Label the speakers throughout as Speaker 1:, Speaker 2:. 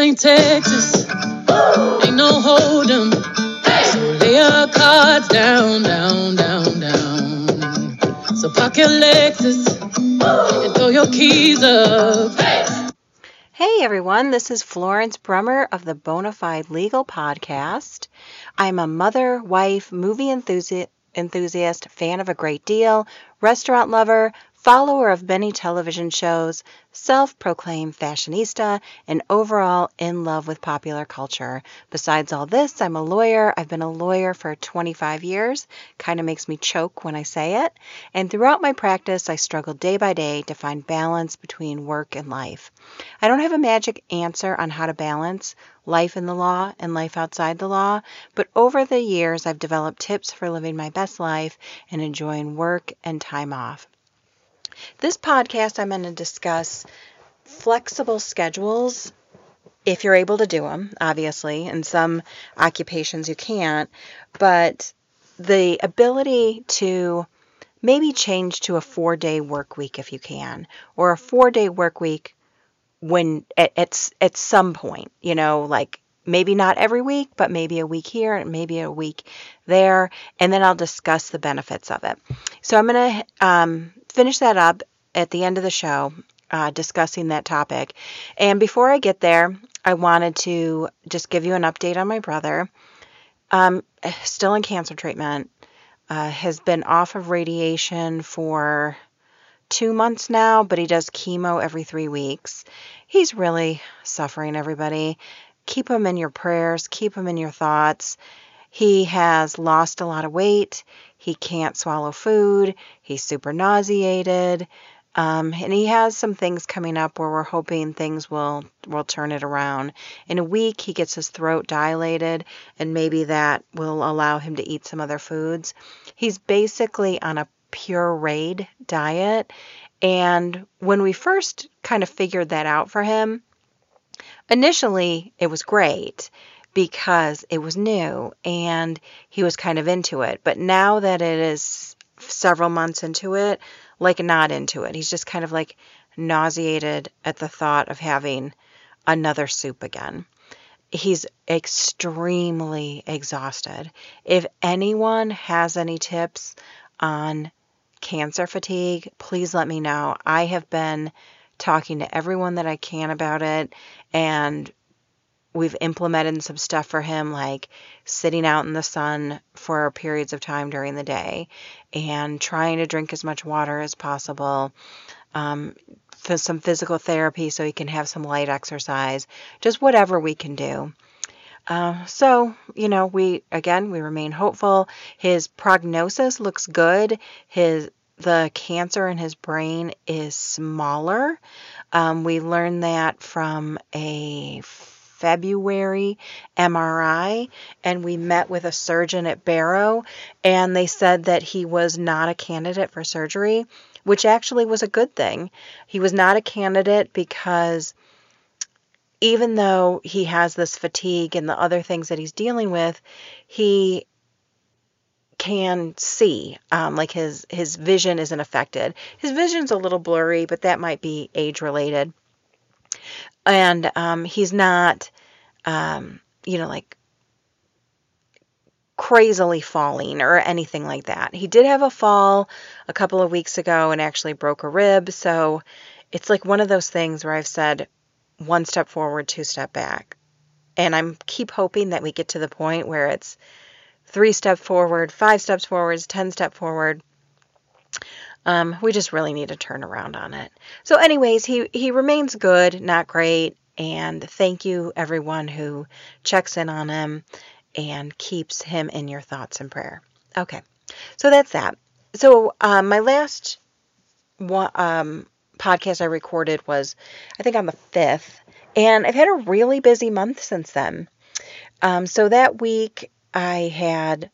Speaker 1: ain't Texas. Ain't no hold 'em. So lay your cards down, down, down, down. So park your Lexus and throw your keys up.
Speaker 2: Hey everyone, this is Florence Brummer of the Bonafide Legal Podcast. I'm a mother, wife, movie enthusi- enthusiast, fan of a great deal, restaurant lover, follower of many television shows, self proclaimed fashionista, and overall in love with popular culture. Besides all this, I'm a lawyer. I've been a lawyer for 25 years. Kind of makes me choke when I say it. And throughout my practice, I struggle day by day to find balance between work and life. I don't have a magic answer on how to balance life in the law and life outside the law, but over the years, I've developed tips for living my best life and enjoying work and time off. This podcast, I'm going to discuss flexible schedules if you're able to do them, obviously. In some occupations, you can't, but the ability to maybe change to a four day work week if you can, or a four day work week when at, at, at some point, you know, like maybe not every week, but maybe a week here and maybe a week there, and then I'll discuss the benefits of it. So I'm going to um, finish that up at the end of the show, uh, discussing that topic. And before I get there, I wanted to just give you an update on my brother. Um, still in cancer treatment, uh, has been off of radiation for two months now, but he does chemo every three weeks. He's really suffering, everybody. Keep him in your prayers, keep him in your thoughts. He has lost a lot of weight. He can't swallow food. He's super nauseated. Um, and he has some things coming up where we're hoping things will will turn it around. In a week, he gets his throat dilated, and maybe that will allow him to eat some other foods. He's basically on a pureed diet, and when we first kind of figured that out for him, initially it was great because it was new and he was kind of into it. But now that it is several months into it, like not into it. He's just kind of like nauseated at the thought of having another soup again. He's extremely exhausted. If anyone has any tips on cancer fatigue, please let me know. I have been talking to everyone that I can about it and we've implemented some stuff for him like sitting out in the sun for periods of time during the day and trying to drink as much water as possible um, for some physical therapy so he can have some light exercise just whatever we can do. Uh, so you know we again we remain hopeful. His prognosis looks good. His the cancer in his brain is smaller um, we learned that from a February MRI, and we met with a surgeon at Barrow, and they said that he was not a candidate for surgery, which actually was a good thing. He was not a candidate because even though he has this fatigue and the other things that he's dealing with, he can see um, like his his vision isn't affected his vision's a little blurry but that might be age related and um, he's not, um, you know, like crazily falling or anything like that. He did have a fall a couple of weeks ago and actually broke a rib. So it's like one of those things where I've said one step forward, two step back. And I'm keep hoping that we get to the point where it's three step forward, five steps forward, 10 step forward. Um, we just really need to turn around on it. So, anyways, he he remains good, not great, and thank you everyone who checks in on him and keeps him in your thoughts and prayer. Okay, so that's that. So um, my last one, um, podcast I recorded was, I think, on the fifth, and I've had a really busy month since then. Um, so that week I had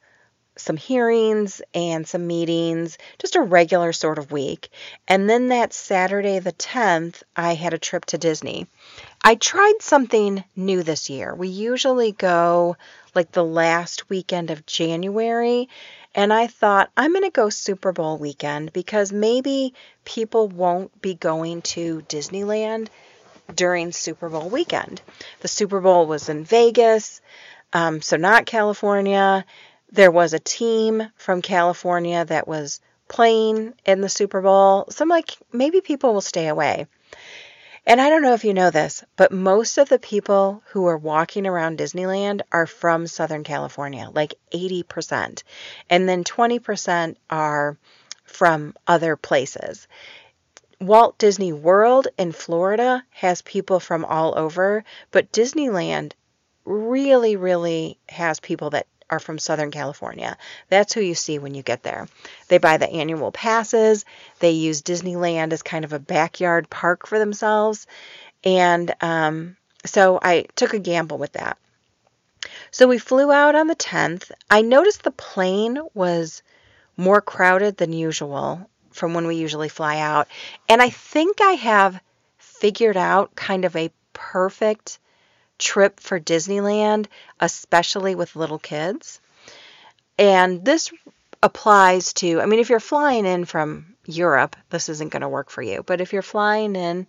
Speaker 2: some hearings and some meetings, just a regular sort of week. And then that Saturday, the 10th, I had a trip to Disney. I tried something new this year. We usually go like the last weekend of January. And I thought, I'm going to go Super Bowl weekend because maybe people won't be going to Disneyland during Super Bowl weekend. The Super Bowl was in Vegas, um, so not California. There was a team from California that was playing in the Super Bowl. So I'm like, maybe people will stay away. And I don't know if you know this, but most of the people who are walking around Disneyland are from Southern California, like 80%. And then 20% are from other places. Walt Disney World in Florida has people from all over, but Disneyland really, really has people that are from Southern California. That's who you see when you get there. They buy the annual passes, they use Disneyland as kind of a backyard park for themselves. And um, so I took a gamble with that. So we flew out on the 10th. I noticed the plane was more crowded than usual from when we usually fly out. And I think I have figured out kind of a perfect trip for Disneyland, especially with little kids. And this applies to, I mean, if you're flying in from Europe, this isn't going to work for you. But if you're flying in,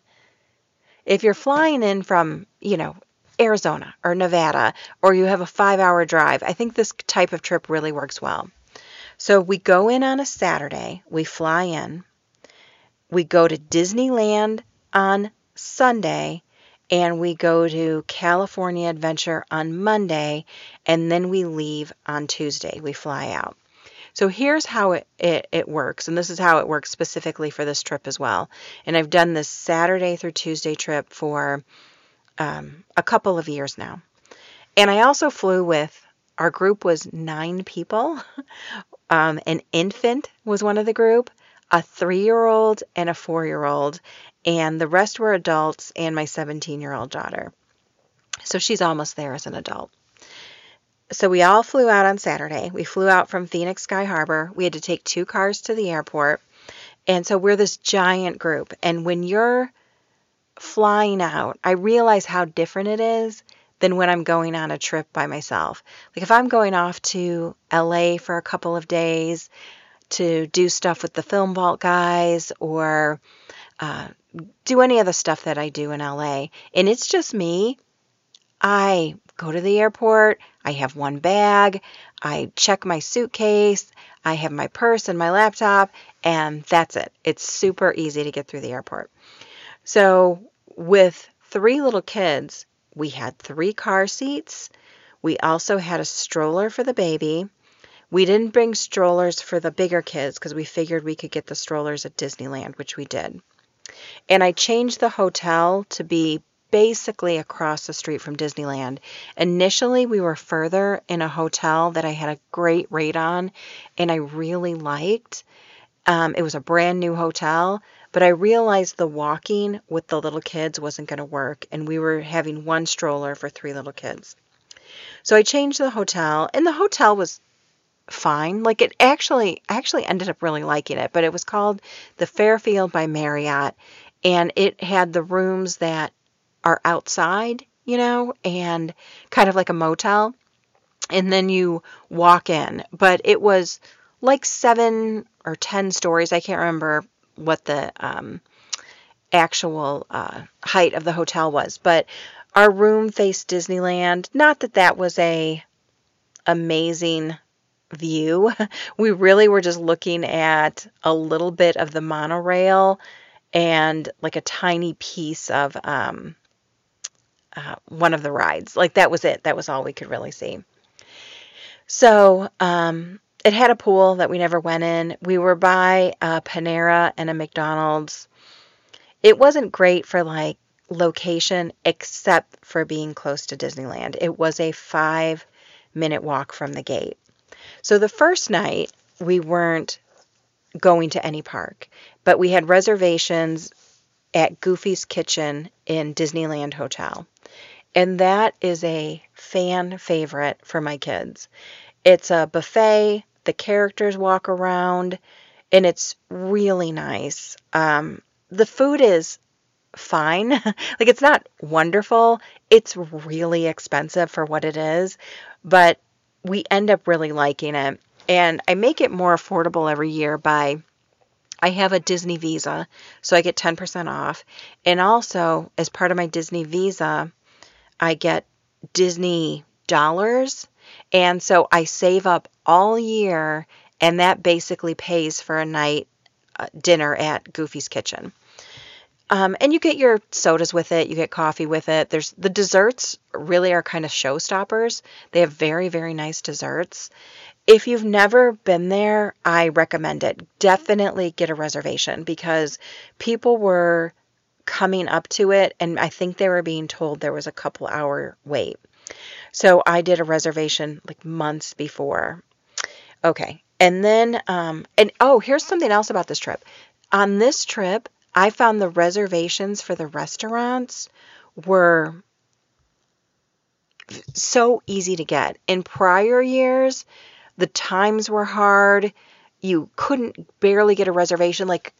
Speaker 2: if you're flying in from, you know, Arizona or Nevada, or you have a five hour drive, I think this type of trip really works well. So we go in on a Saturday, we fly in, we go to Disneyland on Sunday, and we go to California Adventure on Monday, and then we leave on Tuesday. We fly out. So here's how it, it, it, works, and this is how it works specifically for this trip as well. And I've done this Saturday through Tuesday trip for um, a couple of years now. And I also flew with, our group was nine people. Um, an infant was one of the group, a three year old, and a four year old and the rest were adults and my 17 year old daughter. So she's almost there as an adult. So we all flew out on Saturday. We flew out from Phoenix Sky Harbor. We had to take two cars to the airport. And so we're this giant group. And when you're flying out, I realize how different it is than when I'm going on a trip by myself. Like if I'm going off to LA for a couple of days to do stuff with the Film Vault guys or uh, do any of the stuff that I do in LA, and it's just me, I go to the airport, I have one bag, I check my suitcase, I have my purse and my laptop, and that's it. It's super easy to get through the airport. So, with three little kids, we had three car seats. We also had a stroller for the baby. We didn't bring strollers for the bigger kids because we figured we could get the strollers at Disneyland, which we did. And I changed the hotel to be basically across the street from Disneyland. Initially, we were further in a hotel that I had a great rate on and I really liked. Um, it was a brand new hotel, but I realized the walking with the little kids wasn't going to work, and we were having one stroller for three little kids. So I changed the hotel, and the hotel was fine. Like it actually actually ended up really liking it, but it was called the Fairfield by Marriott and it had the rooms that are outside, you know, and kind of like a motel. And then you walk in, but it was like 7 or 10 stories. I can't remember what the um, actual uh, height of the hotel was, but our room faced Disneyland. Not that that was a amazing view. We really were just looking at a little bit of the monorail and like a tiny piece of um, uh, one of the rides. Like that was it. That was all we could really see. So um, it had a pool that we never went in. We were by a Panera and a McDonald's. It wasn't great for like location except for being close to Disneyland. It was a five minute walk from the gate. So the first night, we weren't going to any park, but we had reservations at Goofy's Kitchen in Disneyland Hotel. And that is a fan favorite for my kids. It's a buffet, the characters walk around, and it's really nice. Um, the food is fine. like it's not wonderful. It's really expensive for what it is, but we end up really liking it. And I make it more affordable every year by I have a Disney Visa, so I get 10% off. And also, as part of my Disney Visa, I get Disney dollars. And so I save up all year, and that basically pays for a night uh, dinner at Goofy's Kitchen. Um, and you get your sodas with it, you get coffee with it. There's the desserts really are kind of showstoppers. They have very, very nice desserts. If you've never been there, I recommend it. Definitely get a reservation because people were coming up to it and I think they were being told there was a couple hour wait. So I did a reservation like months before. Okay. And then, um, and oh, here's something else about this trip. On this trip, I found the reservations for the restaurants were so easy to get. In prior years, the times were hard. You couldn't barely get a reservation. Like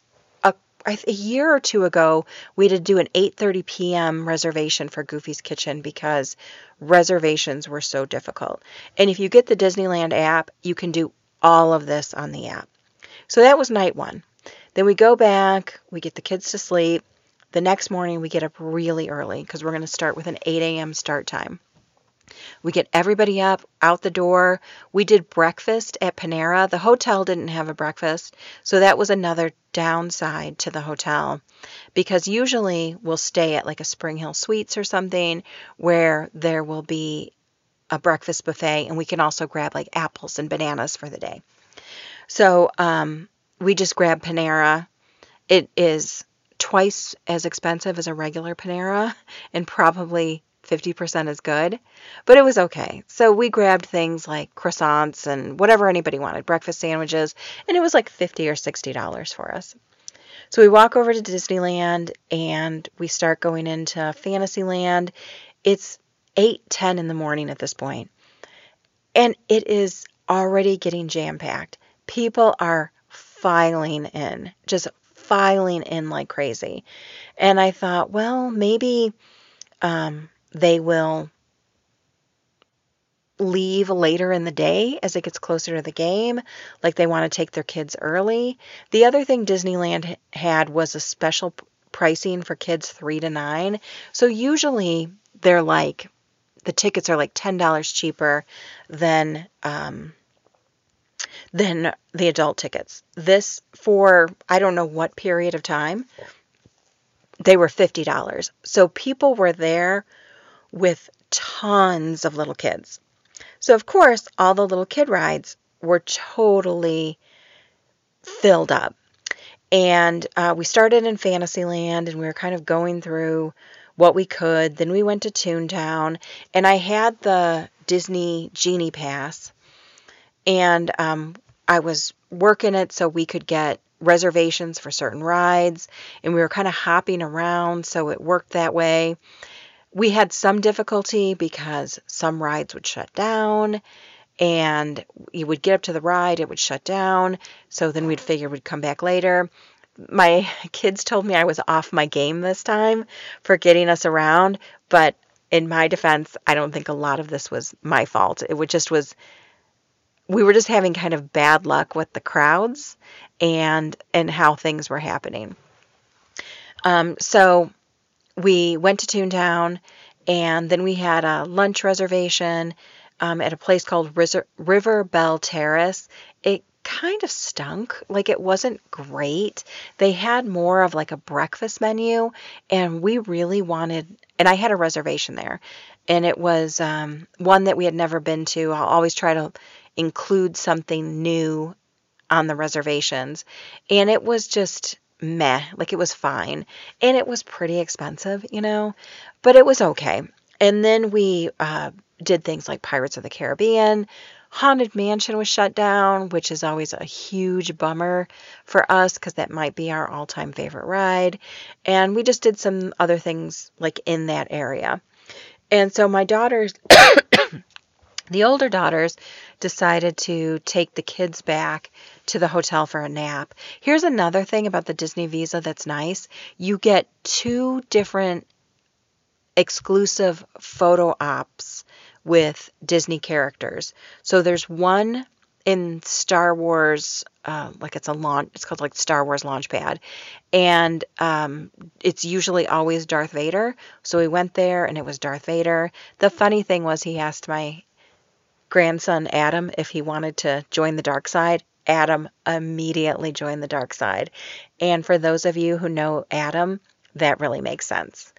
Speaker 2: a, a year or two ago, we had to do an 8:30 p.m. reservation for Goofy's Kitchen because reservations were so difficult. And if you get the Disneyland app, you can do all of this on the app. So that was night one. Then we go back, we get the kids to sleep. The next morning, we get up really early because we're going to start with an 8 a.m. start time. We get everybody up, out the door. We did breakfast at Panera. The hotel didn't have a breakfast, so that was another downside to the hotel because usually we'll stay at like a Spring Hill Suites or something where there will be a breakfast buffet and we can also grab like apples and bananas for the day. So, um, we just grabbed Panera. It is twice as expensive as a regular Panera and probably 50% as good, but it was okay. So we grabbed things like croissants and whatever anybody wanted, breakfast sandwiches, and it was like 50 or 60 dollars for us. So we walk over to Disneyland and we start going into Fantasyland. It's 8:10 in the morning at this point. And it is already getting jam packed. People are filing in, just filing in like crazy. And I thought, well, maybe um, they will leave later in the day as it gets closer to the game, like they want to take their kids early. The other thing Disneyland had was a special pricing for kids 3 to 9. So usually they're like the tickets are like $10 cheaper than um, than the adult tickets. This for I don't know what period of time. They were $50. So people were there with tons of little kids. So of course, all the little kid rides were totally filled up. And uh, we started in Fantasyland and we were kind of going through what we could. Then we went to Toontown and I had the Disney Genie Pass and um, I was working it so we could get reservations for certain rides, and we were kind of hopping around, so it worked that way. We had some difficulty because some rides would shut down, and you would get up to the ride, it would shut down, so then we'd figure we'd come back later. My kids told me I was off my game this time for getting us around, but in my defense, I don't think a lot of this was my fault. It just was we were just having kind of bad luck with the crowds and and how things were happening. Um, so we went to Toontown, and then we had a lunch reservation um, at a place called River, River Belle Terrace. It kind of stunk. Like it wasn't great. They had more of like a breakfast menu, and we really wanted. And I had a reservation there, and it was um, one that we had never been to. I'll always try to include something new on the reservations. And it was just meh, like it was fine. And it was pretty expensive, you know, but it was okay. And then we uh, did things like Pirates of the Caribbean. Haunted Mansion was shut down, which is always a huge bummer for us because that might be our all time favorite ride. And we just did some other things like in that area. And so my daughters, the older daughters, decided to take the kids back to the hotel for a nap. Here's another thing about the Disney Visa that's nice you get two different exclusive photo ops with Disney characters. So there's one in Star Wars, uh, like it's a launch, it's called like Star Wars Launchpad, and um, it's usually always Darth Vader. So we went there, and it was Darth Vader. The funny thing was, he asked my grandson Adam if he wanted to join the dark side. Adam immediately joined the dark side, and for those of you who know Adam, that really makes sense.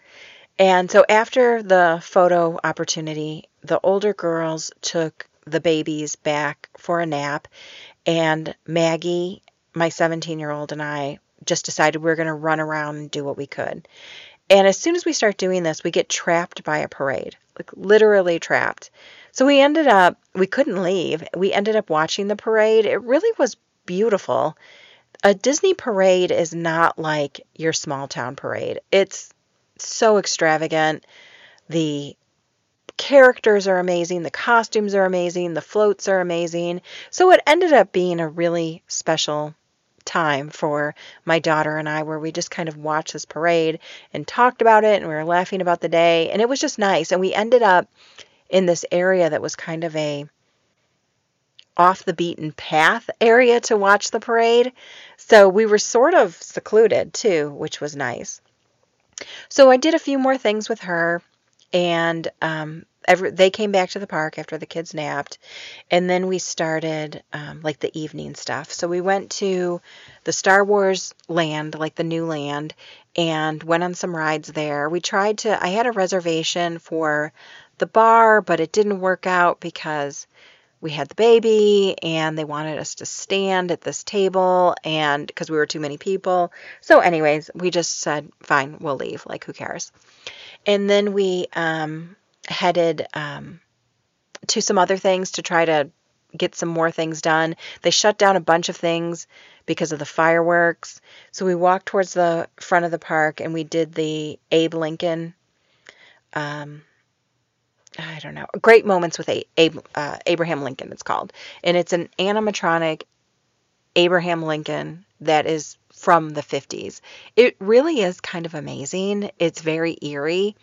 Speaker 2: And so after the photo opportunity, the older girls took the babies back for a nap, and Maggie, my 17 year old, and I just decided we were going to run around and do what we could. And as soon as we start doing this, we get trapped by a parade, like literally trapped. So we ended up, we couldn't leave. We ended up watching the parade. It really was beautiful. A Disney parade is not like your small town parade, it's so extravagant. The characters are amazing, the costumes are amazing, the floats are amazing. So it ended up being a really special time for my daughter and I where we just kind of watched this parade and talked about it and we were laughing about the day and it was just nice and we ended up in this area that was kind of a off the beaten path area to watch the parade. So we were sort of secluded too, which was nice. So I did a few more things with her and um, every, they came back to the park after the kids napped, and then we started um, like the evening stuff. So we went to the Star Wars land, like the new land, and went on some rides there. We tried to, I had a reservation for the bar, but it didn't work out because we had the baby and they wanted us to stand at this table and because we were too many people. So anyways, we just said, fine, we'll leave. Like who cares? And then we um, headed um, to some other things to try to get some more things done. They shut down a bunch of things because of the fireworks. So we walked towards the front of the park and we did the Abe Lincoln. Um, I don't know. Great moments with Abe, uh, Abraham Lincoln. It's called, and it's an animatronic Abraham Lincoln that is from the 50s. It really is kind of amazing. It's very eerie.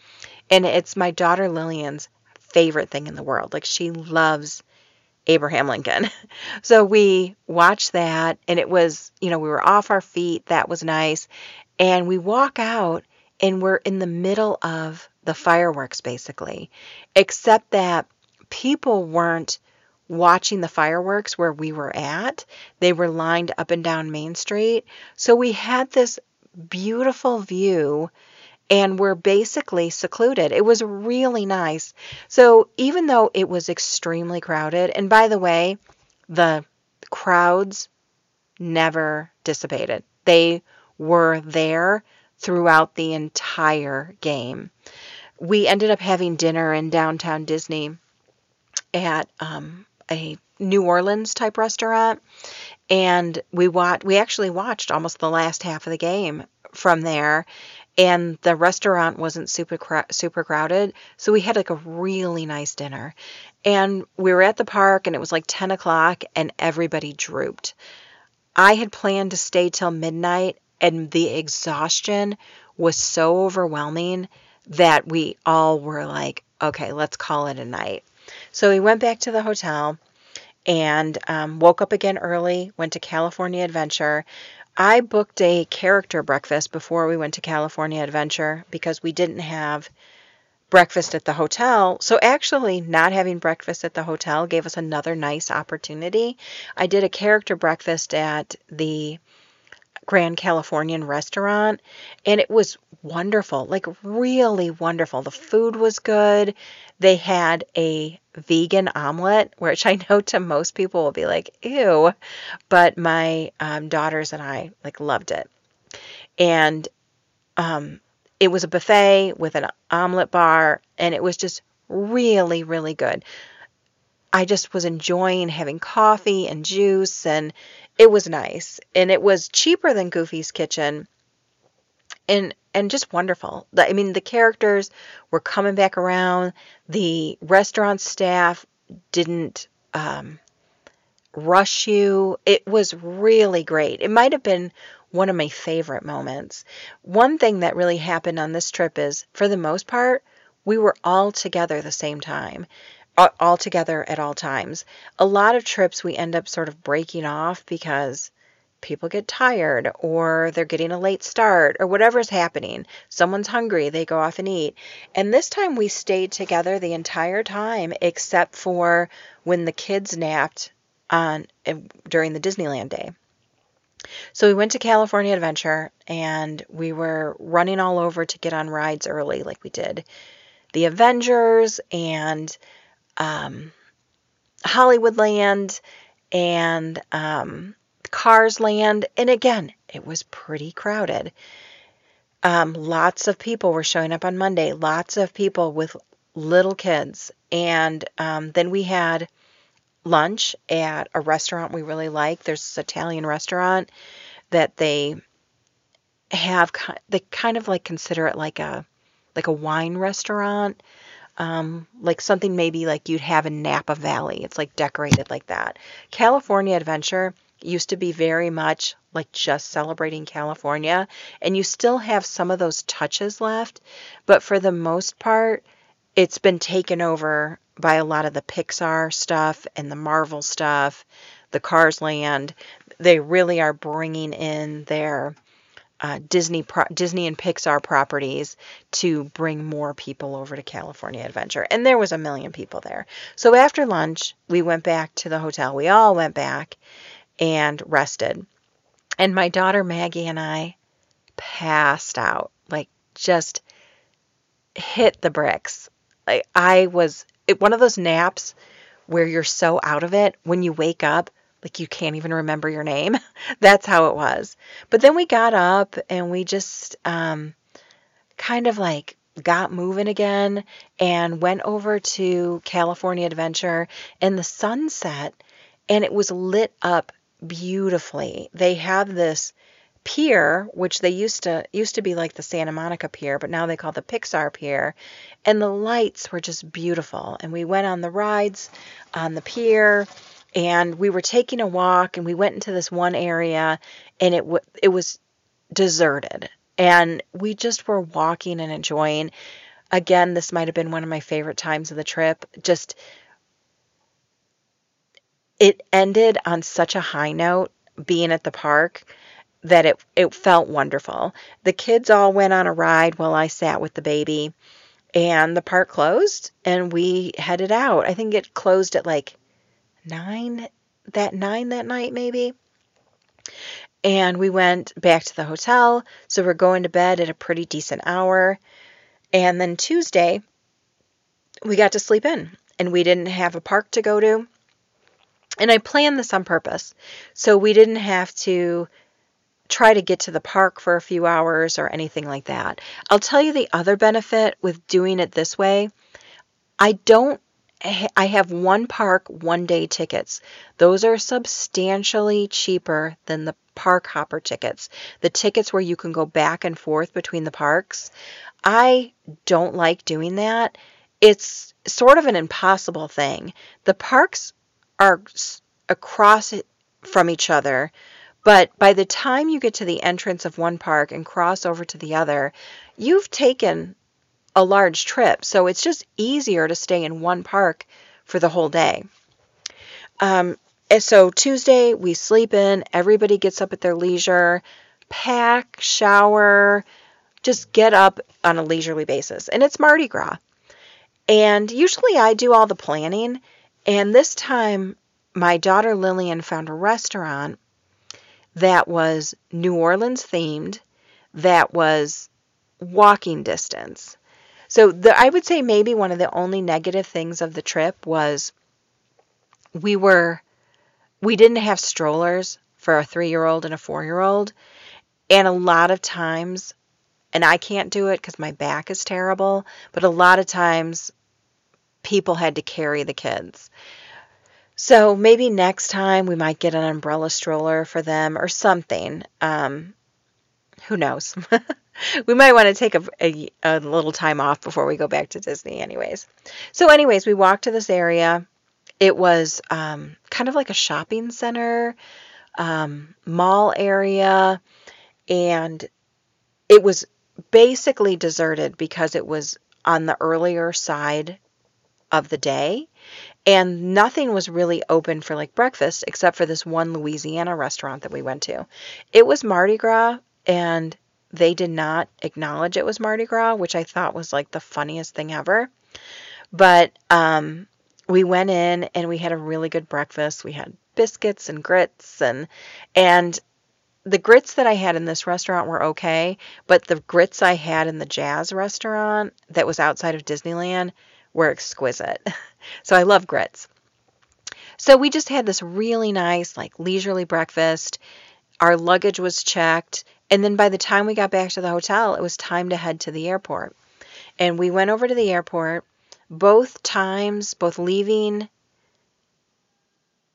Speaker 2: And it's my daughter Lillian's favorite thing in the world. Like she loves Abraham Lincoln. So we watched that and it was, you know, we were off our feet. That was nice. And we walk out and we're in the middle of the fireworks basically, except that people weren't watching the fireworks where we were at. They were lined up and down Main Street. So we had this beautiful view and we're basically secluded. It was really nice. So even though it was extremely crowded, and by the way, the crowds never dissipated. They were there throughout the entire game. We ended up having dinner in downtown Disney at um, a New Orleans type restaurant, and we watched. We actually watched almost the last half of the game from there, and the restaurant wasn't super super crowded, so we had like a really nice dinner. And we were at the park, and it was like 10 o'clock, and everybody drooped. I had planned to stay till midnight, and the exhaustion was so overwhelming that we all were like, okay, let's call it a night. So we went back to the hotel and um, woke up again early, went to California Adventure. I booked a character breakfast before we went to California Adventure because we didn't have breakfast at the hotel. So actually, not having breakfast at the hotel gave us another nice opportunity. I did a character breakfast at the Grand Californian restaurant and it was wonderful, like really wonderful. The food was good. They had a vegan omelet, which I know to most people will be like, ew, but my um, daughters and I like loved it. And um, it was a buffet with an omelet bar, and it was just really, really good. I just was enjoying having coffee and juice, and it was nice. And it was cheaper than Goofy's Kitchen, and and just wonderful. I mean, the characters were coming back around. The restaurant staff didn't um, rush you. It was really great. It might have been one of my favorite moments. One thing that really happened on this trip is, for the most part, we were all together the same time. All together at all times. A lot of trips we end up sort of breaking off because people get tired or they're getting a late start or whatever's happening. Someone's hungry, they go off and eat. And this time we stayed together the entire time except for when the kids napped on eh, during the Disneyland day. So we went to California Adventure and we were running all over to get on rides early like we did the Avengers and um, Hollywoodland and um, Cars Land. And again, it was pretty crowded. Um, lots of people were showing up on Monday, lots of people with little kids. And um, then we had lunch at a restaurant we really like. There's this Italian restaurant that they have, they kind of like consider it like a like a wine restaurant um, like something maybe like you'd have in Napa Valley. It's like decorated like that. California Adventure used to be very much like just celebrating California, and you still have some of those touches left, but for the most part, it's been taken over by a lot of the Pixar stuff and the Marvel stuff, the Cars Land. They really are bringing in their uh, Disney pro- Disney and Pixar properties to bring more people over to California Adventure. And there was a million people there. So after lunch, we went back to the hotel. We all went back and rested. And my daughter Maggie and I passed out, like just hit the bricks. Like I was it, one of those naps where you're so out of it when you wake up like you can't even remember your name. That's how it was. But then we got up and we just um, kind of like got moving again and went over to California Adventure and the sunset and it was lit up beautifully. They have this pier which they used to used to be like the Santa Monica pier but now they call the Pixar pier and the lights were just beautiful and we went on the rides on the pier and we were taking a walk and we went into this one area and it w- it was deserted and we just were walking and enjoying again this might have been one of my favorite times of the trip just it ended on such a high note being at the park that it it felt wonderful. The kids all went on a ride while I sat with the baby and the park closed and we headed out. I think it closed at like nine that nine that night maybe. And we went back to the hotel. So we're going to bed at a pretty decent hour. And then Tuesday, we got to sleep in and we didn't have a park to go to. And I planned this on purpose. So we didn't have to try to get to the park for a few hours or anything like that. I'll tell you the other benefit with doing it this way. I don't I have one park, one day tickets. Those are substantially cheaper than the park hopper tickets, the tickets where you can go back and forth between the parks. I don't like doing that. It's sort of an impossible thing. The parks are across from each other, but by the time you get to the entrance of one park and cross over to the other, you've taken a large trip. So it's just easier to stay in one park for the whole day. Um, and so Tuesday, we sleep in, everybody gets up at their leisure, pack, shower, just get up on a leisurely basis. And it's Mardi Gras. And usually I do all the planning. And this time, my daughter Lillian found a restaurant that was New Orleans themed, that was walking distance. So the, I would say maybe one of the only negative things of the trip was we were we didn't have strollers for a 3-year-old and a 4-year-old and a lot of times and I can't do it cuz my back is terrible, but a lot of times people had to carry the kids. So maybe next time we might get an umbrella stroller for them or something. Um, who knows? we might want to take a, a, a, little time off before we go back to Disney, anyways. So, anyways, we walked to this area. It was um, kind of like a shopping center, um, mall area, and it was basically deserted because it was on the earlier side of the day. And nothing was really open for like breakfast except for this one Louisiana restaurant that we went to. It was Mardi Gras and they did not acknowledge it was Mardi Gras, which I thought was like the funniest thing ever. But um, we went in and we had a really good breakfast. We had biscuits and grits and and the grits that I had in this restaurant were okay, but the grits I had in the jazz restaurant that was outside of Disneyland were exquisite. so I love grits. So we just had this really nice, like leisurely breakfast. Our luggage was checked. And then by the time we got back to the hotel, it was time to head to the airport. And we went over to the airport both times, both leaving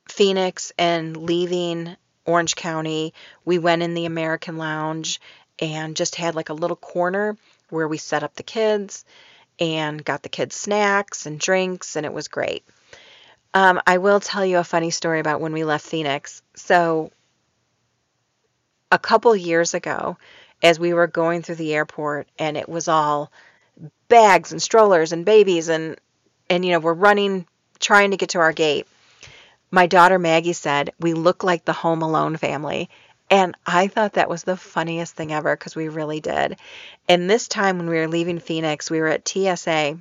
Speaker 2: Phoenix and leaving Orange County, we went in the American Lounge and just had like a little corner where we set up the kids and got the kids snacks and drinks, and it was great. Um, I will tell you a funny story about when we left Phoenix. So, a couple years ago, as we were going through the airport, and it was all bags and strollers and babies, and and you know we're running trying to get to our gate my daughter Maggie said, We look like the Home Alone family. And I thought that was the funniest thing ever because we really did. And this time when we were leaving Phoenix, we were at TSA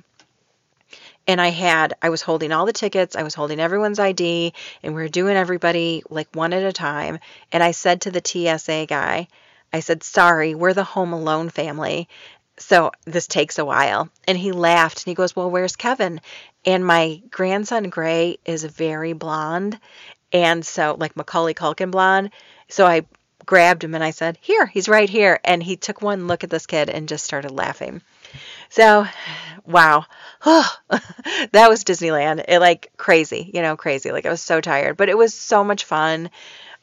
Speaker 2: and I had I was holding all the tickets, I was holding everyone's ID, and we were doing everybody like one at a time. And I said to the TSA guy, I said, "Sorry, we're the Home Alone family." So this takes a while. And he laughed and he goes, Well, where's Kevin? And my grandson Gray is very blonde. And so, like Macaulay Culkin blonde. So I grabbed him and I said, Here, he's right here. And he took one look at this kid and just started laughing. So, wow. that was Disneyland. It like crazy, you know, crazy. Like I was so tired, but it was so much fun.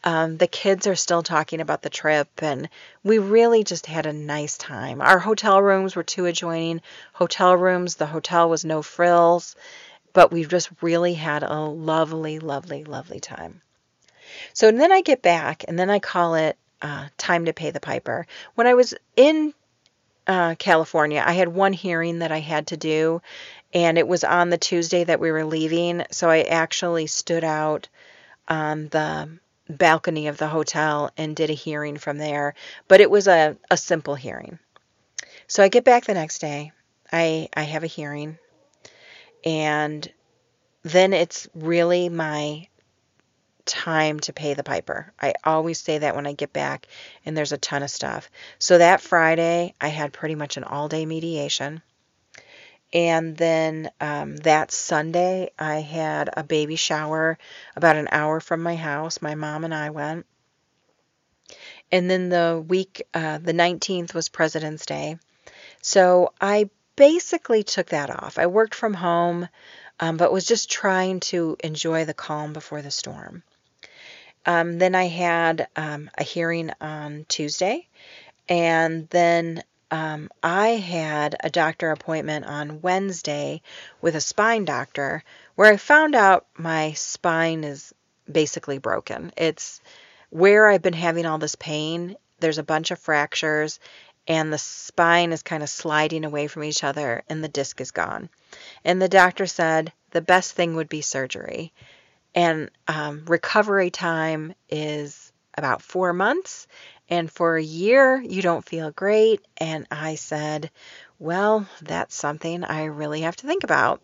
Speaker 2: Um, the kids are still talking about the trip, and we really just had a nice time. Our hotel rooms were two adjoining hotel rooms. The hotel was no frills, but we just really had a lovely, lovely, lovely time. So then I get back, and then I call it uh, time to pay the piper. When I was in uh, California, I had one hearing that I had to do, and it was on the Tuesday that we were leaving. So I actually stood out on the balcony of the hotel and did a hearing from there. But it was a, a simple hearing. So I get back the next day. I, I have a hearing. And then it's really my time to pay the piper. I always say that when I get back and there's a ton of stuff. So that Friday, I had pretty much an all day mediation. And then um, that Sunday, I had a baby shower about an hour from my house. My mom and I went. And then the week, uh, the 19th was President's Day. So I basically took that off. I worked from home, um, but was just trying to enjoy the calm before the storm. Um, then I had um, a hearing on Tuesday, and then um, I had a doctor appointment on Wednesday with a spine doctor where I found out my spine is basically broken. It's where I've been having all this pain. There's a bunch of fractures, and the spine is kind of sliding away from each other, and the disc is gone. And the doctor said the best thing would be surgery. And um, recovery time is about four months, and for a year, you don't feel great. And I said, Well, that's something I really have to think about.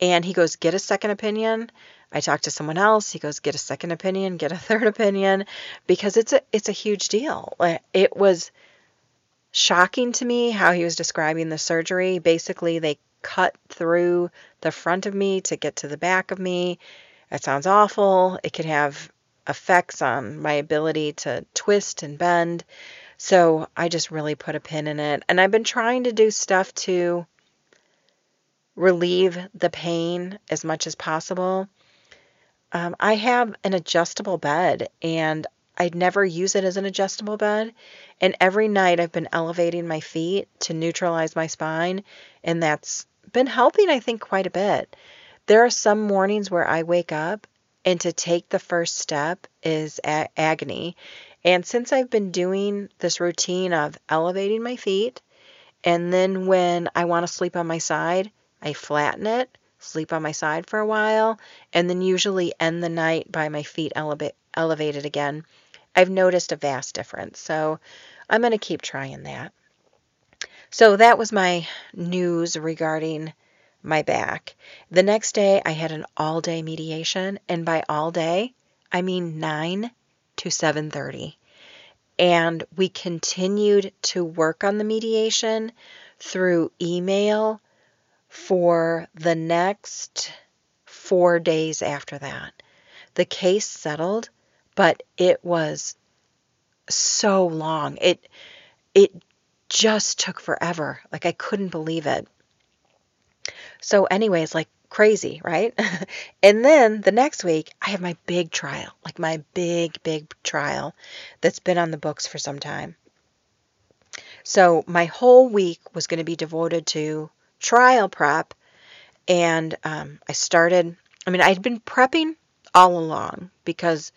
Speaker 2: And he goes, Get a second opinion. I talked to someone else. He goes, Get a second opinion, get a third opinion, because it's a it's a huge deal. It was shocking to me how he was describing the surgery. Basically, they cut through the front of me to get to the back of me. That sounds awful. It could have effects on my ability to twist and bend. So I just really put a pin in it. And I've been trying to do stuff to relieve the pain as much as possible. Um, I have an adjustable bed and I'd never use it as an adjustable bed. And every night I've been elevating my feet to neutralize my spine. And that's been helping, I think, quite a bit. There are some mornings where I wake up and to take the first step is a- agony. And since I've been doing this routine of elevating my feet, and then when I want to sleep on my side, I flatten it, sleep on my side for a while, and then usually end the night by my feet eleva- elevated again, I've noticed a vast difference. So I'm going to keep trying that. So that was my news regarding my back. The next day I had an all-day mediation and by all day I mean 9 to 7:30. And we continued to work on the mediation through email for the next 4 days after that. The case settled, but it was so long. It it just took forever. Like I couldn't believe it. So, anyways, like crazy, right? and then the next week, I have my big trial, like my big, big trial that's been on the books for some time. So, my whole week was going to be devoted to trial prep. And um, I started, I mean, I'd been prepping all along because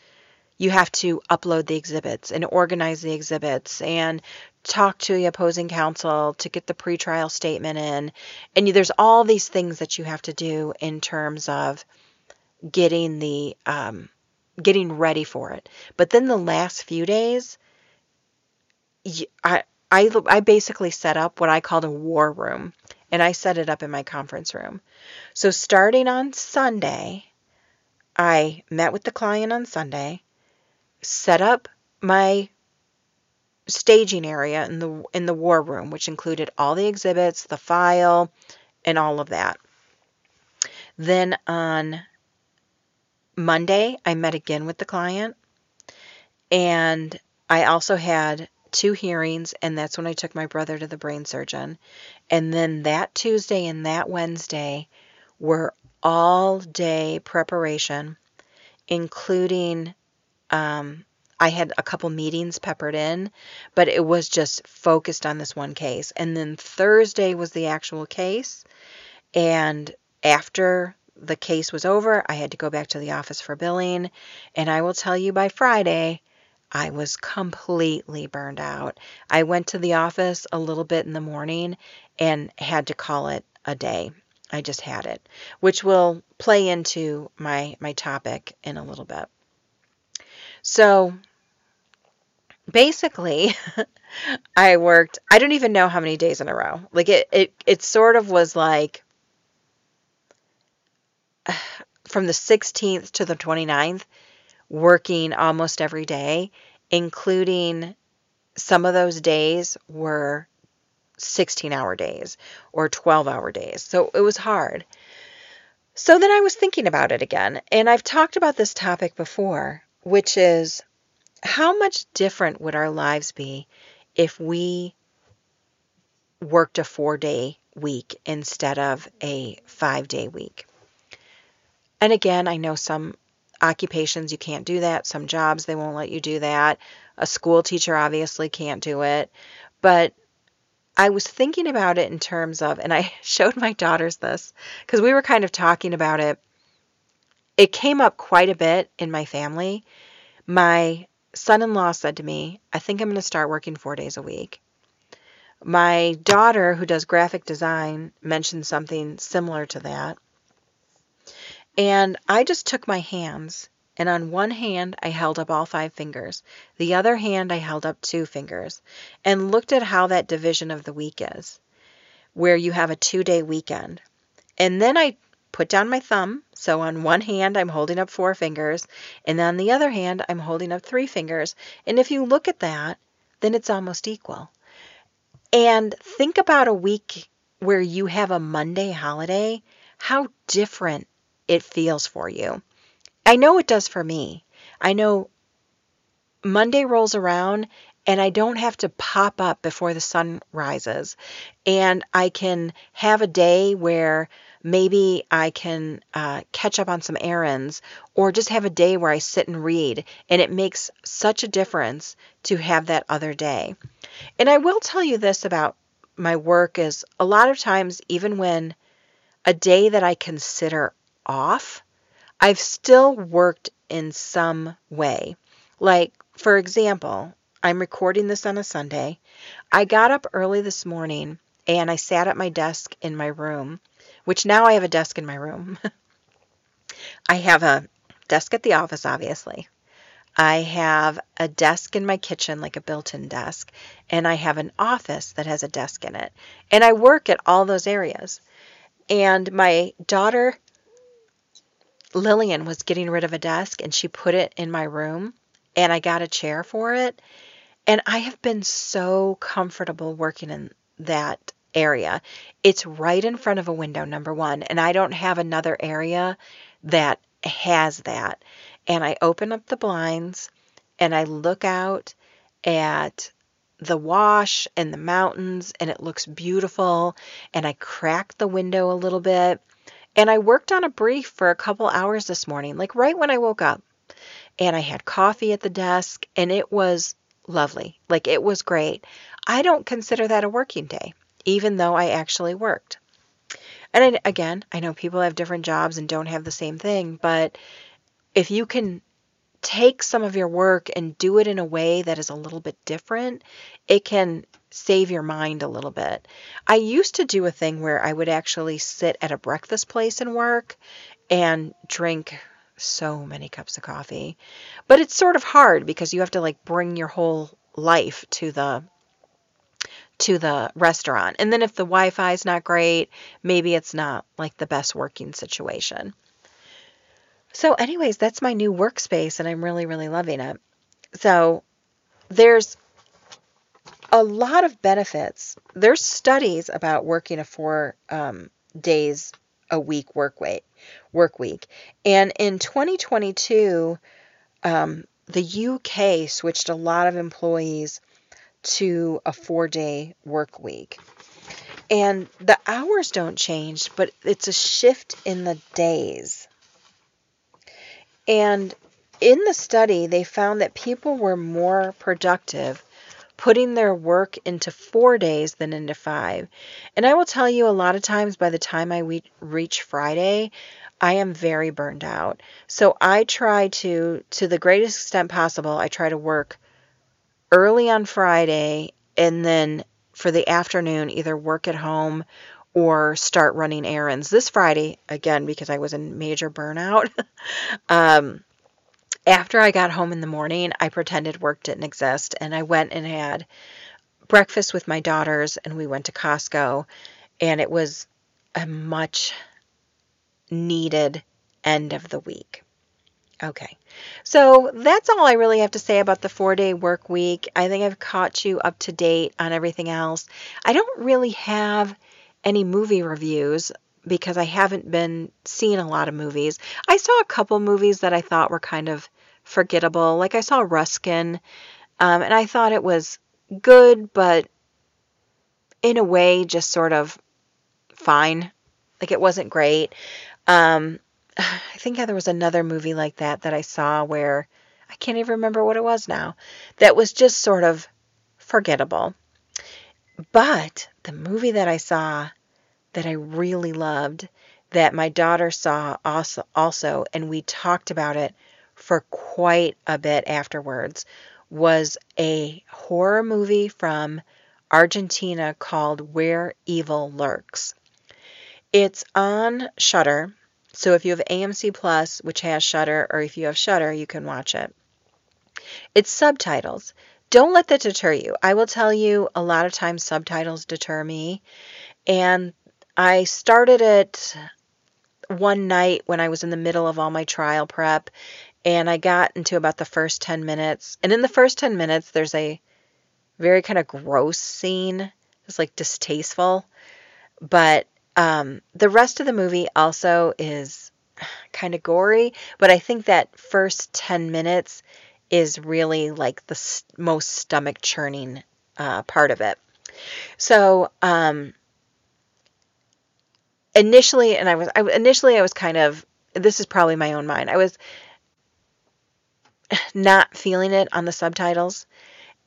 Speaker 2: you have to upload the exhibits and organize the exhibits and talk to the opposing counsel to get the pretrial statement in. And there's all these things that you have to do in terms of getting the um, getting ready for it. But then the last few days, I I I basically set up what I called a war room, and I set it up in my conference room. So starting on Sunday, I met with the client on Sunday set up my staging area in the in the war room, which included all the exhibits, the file, and all of that. Then on Monday, I met again with the client, and I also had two hearings, and that's when I took my brother to the brain surgeon. And then that Tuesday and that Wednesday were all day preparation, including um, I had a couple meetings peppered in, but it was just focused on this one case. And then Thursday was the actual case. And after the case was over, I had to go back to the office for billing. And I will tell you by Friday, I was completely burned out. I went to the office a little bit in the morning and had to call it a day. I just had it, which will play into my my topic in a little bit. So basically, I worked, I don't even know how many days in a row. Like it, it, it sort of was like from the 16th to the 29th, working almost every day, including some of those days were 16 hour days or 12 hour days. So it was hard. So then I was thinking about it again, and I've talked about this topic before, which is how much different would our lives be if we worked a four day week instead of a five day week? And again, I know some occupations you can't do that, some jobs they won't let you do that. A school teacher obviously can't do it. But I was thinking about it in terms of, and I showed my daughters this because we were kind of talking about it it came up quite a bit in my family. My son in law said to me, I think I'm going to start working four days a week. My daughter, who does graphic design, mentioned something similar to that. And I just took my hands, and on one hand, I held up all five fingers. The other hand, I held up two fingers, and looked at how that division of the week is, where you have a two day weekend. And then I put down my thumb. So on one hand, I'm holding up four fingers, and on the other hand, I'm holding up three fingers. And if you look at that, then it's almost equal. And think about a week where you have a Monday holiday, how different it feels for you. I know it does for me. I know Monday rolls around and I don't have to pop up before the sun rises. And I can have a day where maybe I can uh, catch up on some errands or just have a day where I sit and read. And it makes such a difference to have that other day. And I will tell you this about my work is a lot of times, even when a day that I consider off, I've still worked in some way. Like, for example, I'm recording this on a Sunday. I got up early this morning and I sat at my desk in my room which now I have a desk in my room. I have a desk at the office, obviously. I have a desk in my kitchen, like a built in desk, and I have an office that has a desk in it. And I work at all those areas. And my daughter, Lillian, was getting rid of a desk and she put it in my room, and I got a chair for it. And I have been so comfortable working in that area. It's right in front of a window, number one, and I don't have another area that has that. And I open up the blinds and I look out at the wash and the mountains, and it looks beautiful. And I crack the window a little bit. And I worked on a brief for a couple hours this morning, like right when I woke up. And I had coffee at the desk, and it was lovely. Like it was great. I don't consider that a working day, even though I actually worked. And I, again, I know people have different jobs and don't have the same thing, but if you can take some of your work and do it in a way that is a little bit different, it can save your mind a little bit. I used to do a thing where I would actually sit at a breakfast place and work and drink so many cups of coffee. But it's sort of hard because you have to like bring your whole life to the to the restaurant. And then if the Wi-Fi is not great, maybe it's not like the best working situation. So anyways, that's my new workspace and I'm really really loving it. So there's a lot of benefits. There's studies about working a four um, days a week work week, work week. And in 2022, um, the UK switched a lot of employees to a four day work week. And the hours don't change, but it's a shift in the days. And in the study, they found that people were more productive putting their work into four days than into five. And I will tell you, a lot of times by the time I reach Friday, I am very burned out. So I try to, to the greatest extent possible, I try to work early on Friday and then for the afternoon, either work at home or start running errands. This Friday, again, because I was in major burnout, um, after I got home in the morning, I pretended work didn't exist and I went and had breakfast with my daughters and we went to Costco and it was a much needed end of the week. Okay, so that's all I really have to say about the four day work week. I think I've caught you up to date on everything else. I don't really have any movie reviews because I haven't been seeing a lot of movies. I saw a couple movies that I thought were kind of forgettable. Like I saw Rustin, um, and I thought it was good, but in a way, just sort of fine. Like it wasn't great. Um, I think there was another movie like that that I saw where I can't even remember what it was now. That was just sort of forgettable. But the movie that I saw that I really loved, that my daughter saw also, also and we talked about it for quite a bit afterwards was a horror movie from Argentina called When Evil Lurks. It's on Shudder. So if you have AMC Plus, which has Shudder, or if you have Shudder, you can watch it. It's subtitles. Don't let that deter you. I will tell you a lot of times subtitles deter me. And I started it one night when I was in the middle of all my trial prep and I got into about the first 10 minutes. And in the first 10 minutes, there's a very kind of gross scene. It's like distasteful. But um, the rest of the movie also is kind of gory. But I think that first 10 minutes is really like the st- most stomach churning uh, part of it. So, um, initially, and I was, I, initially, I was kind of, this is probably my own mind. I was not feeling it on the subtitles.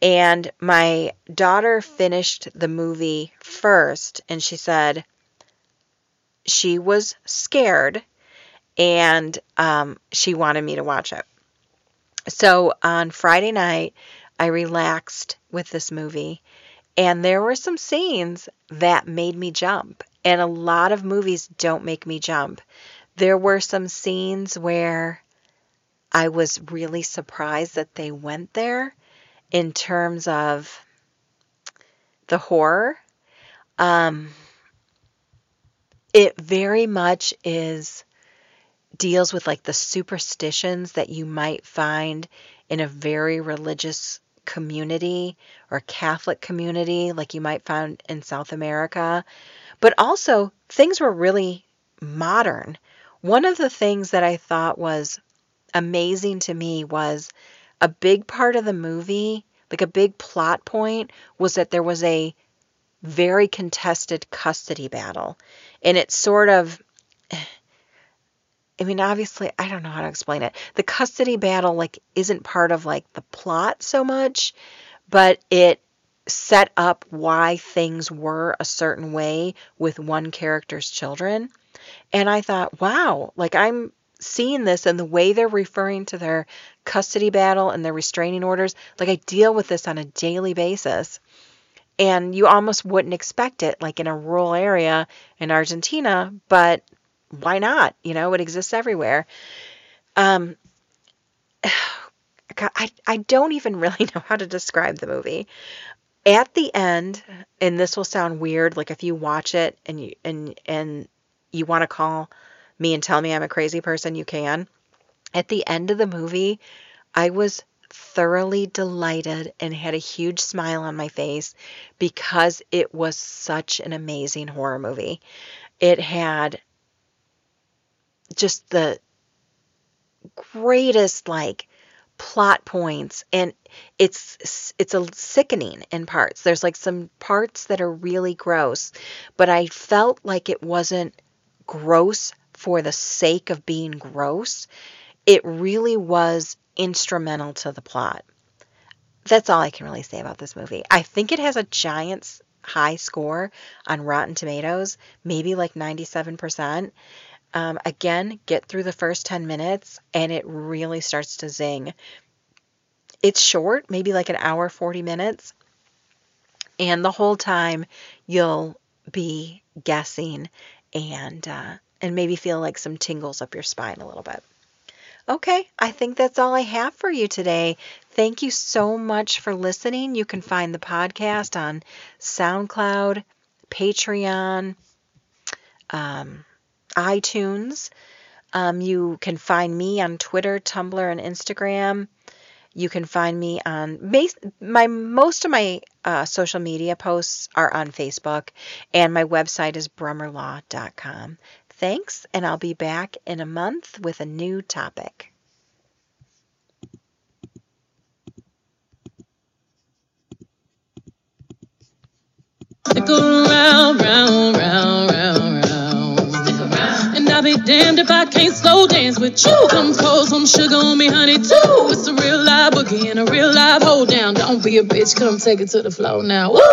Speaker 2: And my daughter finished the movie first, and she said she was scared and um, she wanted me to watch it. So on Friday night, I relaxed with this movie, and there were some scenes that made me jump. And a lot of movies don't make me jump. There were some scenes where I was really surprised that they went there in terms of the horror. Um, it very much is deals with like the superstitions that you might find in a very religious community or Catholic community like you might find in South America. But also, things were really modern. One of the things that I thought was amazing to me was a big part of the movie, like a big plot point, was that there was a very contested custody battle. And it sort of I mean, obviously, I don't know how to explain it. The custody battle like isn't part of like the plot so much, but it set up why things were a certain way with one character's children. And I thought, wow, like I'm seeing this and the way they're referring to their custody battle and their restraining orders, like I deal with this on a daily basis. And you almost wouldn't expect it, like in a rural area in Argentina, but why not? You know, it exists everywhere. Um, I, I don't even really know how to describe the movie. At the end, and this will sound weird, like if you watch it and you and and you want to call me and tell me I'm a crazy person, you can. At the end of the movie, I was thoroughly delighted and had a huge smile on my face because it was such an amazing horror movie. It had just the greatest like plot points and it's it's a sickening in parts there's like some parts that are really gross but i felt like it wasn't gross for the sake of being gross it really was instrumental to the plot that's all i can really say about this movie i think it has a giant high score on rotten tomatoes maybe like 97% um, again, get through the first 10 minutes and it really starts to zing. It's short, maybe like an hour, 40 minutes. And the whole time you'll be guessing and, uh, and maybe feel like some tingles up your spine a little bit. Okay, I think that's all I have for you today. Thank you so much for listening. You can find the podcast on SoundCloud, Patreon, um, iTunes. Um, you can find me on Twitter, Tumblr, and Instagram. You can find me on my most of my uh, social media posts are on Facebook, and my website is brummerlaw.com. Thanks, and I'll be back in a month with a new topic. Go round, round, round, round, round. And I'll be damned if I can't slow dance with you. Come pour some sugar on me, honey, too. It's a real live boogie and a real live hold down. Don't be a bitch, come take it to the floor now. Woo!